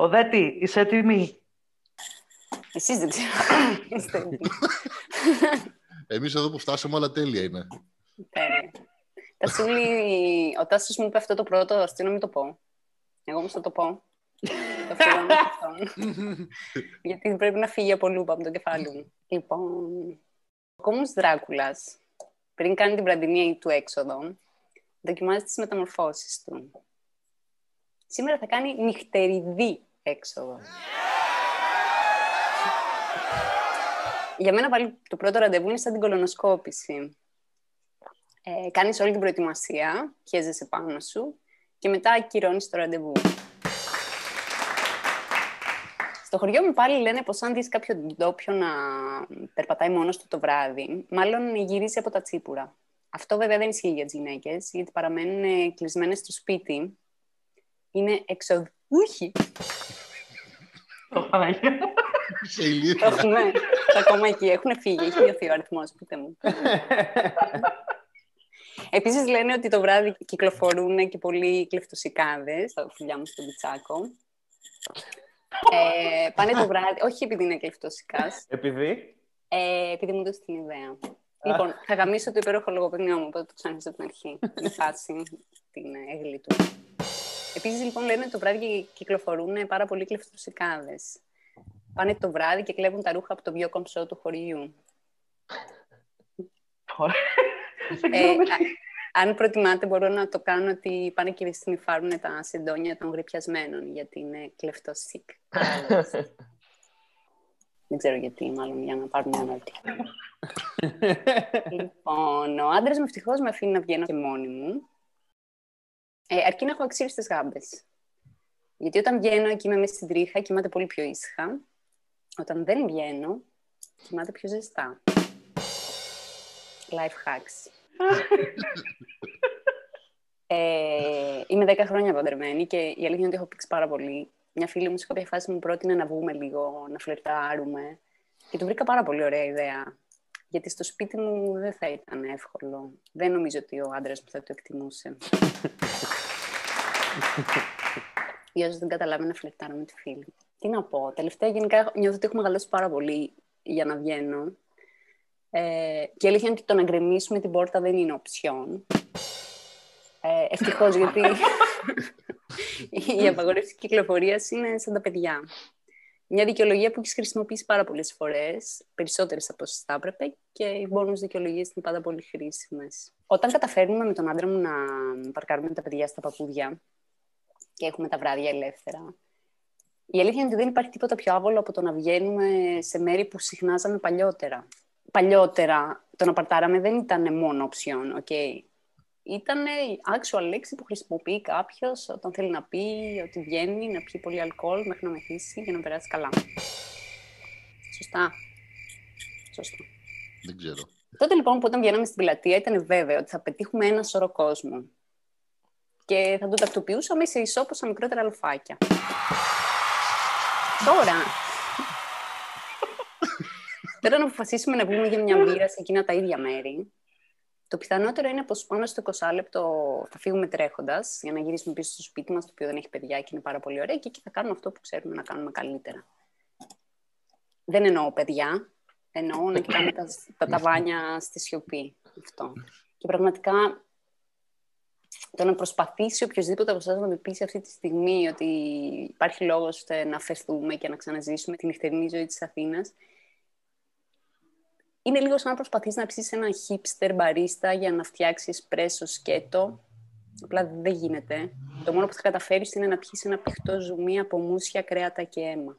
Οδέτη, είσαι έτοιμη; Εσείς δεν ξέρω. Είστε έτοιμοι. Εμείς εδώ που φτάσαμε όλα τέλεια είναι. Τέλεια. Τασούλη, ο Τάσος μου είπε αυτό το πρώτο αστείο να μην το πω. Εγώ όμως θα το πω. Το φύγω με αυτό. Γιατί πρέπει να φύγει από λούπα από το κεφάλι μου. Λοιπόν, ο κόμμος Δράκουλας, πριν κάνει την βραδινή του έξοδο, δοκιμάζει τις μεταμορφώσεις του. Σήμερα θα κάνει νυχτεριδή έξοδο. Για μένα πάλι το πρώτο ραντεβού είναι σαν την κολονοσκόπηση. Ε, κάνεις όλη την προετοιμασία, χέζεσαι πάνω σου και μετά ακυρώνεις το ραντεβού. Στο χωριό μου πάλι λένε πως αν δεις κάποιον ντόπιο να περπατάει μόνος του το βράδυ, μάλλον γυρίζει από τα τσίπουρα. Αυτό βέβαια δεν ισχύει για τις γυναίκες, γιατί παραμένουν κλεισμένες στο σπίτι. Είναι εξοδούχοι. Έχουμε, ακόμα εκεί. Έχουν φύγει. Έχει μειωθεί ο αριθμός, πείτε μου. Επίσης λένε ότι το βράδυ κυκλοφορούν και πολλοί κλεφτοσικάδες στα φιλιά μου στον Πιτσάκο. Ε, πάνε το βράδυ, όχι επειδή είναι κλεφτοσικάς, Επειδή; ε, επειδή μου έδωσε την ιδέα. λοιπόν, θα γαμίσω το υπέροχο λογοπαίγνιό μου, οπότε το ξανά από την αρχή. Με φάση την ε, έγλη του. Επίσης, λοιπόν, λένε ότι το βράδυ κυκλοφορούν πάρα πολλοί κλεφτοσικάδες. Πάνε το βράδυ και κλέβουν τα ρούχα από το πιο κομψό του χωριού. Ωραία. Δεν Ε, ξέρω με α- αν προτιμάτε, μπορώ να το κάνω ότι πάνε και συνυφάρουν τα συντόνια των γρυπιασμένων, γιατί είναι κλεφτοσικ. Δεν ξέρω γιατί, μάλλον για να πάρουν ένα άλλο. λοιπόν, ο άντρας μου ευτυχώς με αφήνει να βγαίνω και μόνη μου. Ε, αρκεί να έχω αξίριστες γάμπες. Γιατί όταν βγαίνω και είμαι μέσα στην τρίχα, κοιμάται πολύ πιο ήσυχα. Όταν δεν βγαίνω, κοιμάται πιο ζεστά. Life hacks. ε, είμαι 10 χρόνια παντρεμένη και η αλήθεια είναι ότι έχω πήξει πάρα πολύ. Μια φίλη μου σε κάποια φάση μου πρότεινε να βγούμε λίγο, να φλερτάρουμε. Και το βρήκα πάρα πολύ ωραία ιδέα. Γιατί στο σπίτι μου δεν θα ήταν εύκολο. Δεν νομίζω ότι ο άντρας μου θα το εκτιμούσε. Για όσους δεν καταλάβει να φλερτάρω με τη φίλη. Τι να πω. Τελευταία γενικά νιώθω ότι έχω μεγαλώσει πάρα πολύ για να βγαίνω. Ε, και η αλήθεια είναι ότι το να γκρεμίσουμε την πόρτα δεν είναι οψιόν. Ε, Ευτυχώς, γιατί η απαγορεύση κυκλοφορίας είναι σαν τα παιδιά. Μια δικαιολογία που έχεις χρησιμοποιήσει πάρα πολλές φορές, περισσότερες από όσες θα έπρεπε, και οι bonus δικαιολογίες είναι πάντα πολύ χρήσιμες. Όταν καταφέρνουμε με τον άντρα μου να παρκάρουμε τα παιδιά στα παππούδια και έχουμε τα βράδια ελεύθερα, η αλήθεια είναι ότι δεν υπάρχει τίποτα πιο άβολο από το να βγαίνουμε σε μέρη που συχνάζαμε παλιότερα. Παλιότερα το να παρτάραμε δεν ήταν μόνο οψιόν, okay. Ήταν η actual λέξη που χρησιμοποιεί κάποιος όταν θέλει να πει ότι βγαίνει, να πιει πολύ αλκοόλ μέχρι να μεθύσει και να περάσει καλά. Σωστά. Σωστά. Δεν ξέρω. Τότε λοιπόν που όταν βγαίναμε στην πιλατεία ήταν βέβαιο ότι θα πετύχουμε ένα σωρό κόσμο. Και θα το τακτοποιούσαμε σε ισόποσα μικρότερα αλφάκια. Τώρα, τώρα να αποφασίσουμε να βγούμε για μια μπύρα σε εκείνα τα ίδια μέρη, το πιθανότερο είναι πως πάνω στο 20 λεπτό θα φύγουμε τρέχοντας για να γυρίσουμε πίσω στο σπίτι μας, το οποίο δεν έχει παιδιά και είναι πάρα πολύ ωραίο και εκεί θα κάνουμε αυτό που ξέρουμε να κάνουμε καλύτερα. Δεν εννοώ παιδιά, εννοώ να κοιτάμε τα, τα ταβάνια στη σιωπή. Αυτό. Και πραγματικά το να προσπαθήσει οποιοδήποτε από εσάς να με πείσει αυτή τη στιγμή ότι υπάρχει λόγος ώστε να φερθούμε και να ξαναζήσουμε τη νυχτερινή ζωή της Αθήνας, είναι λίγο σαν να προσπαθείς να ψήσεις ένα hipster μπαρίστα για να φτιάξεις πρέσο σκέτο. Απλά δεν γίνεται. Το μόνο που θα καταφέρεις είναι να πιεις ένα πηχτό ζουμί από μουσια, κρέατα και αίμα.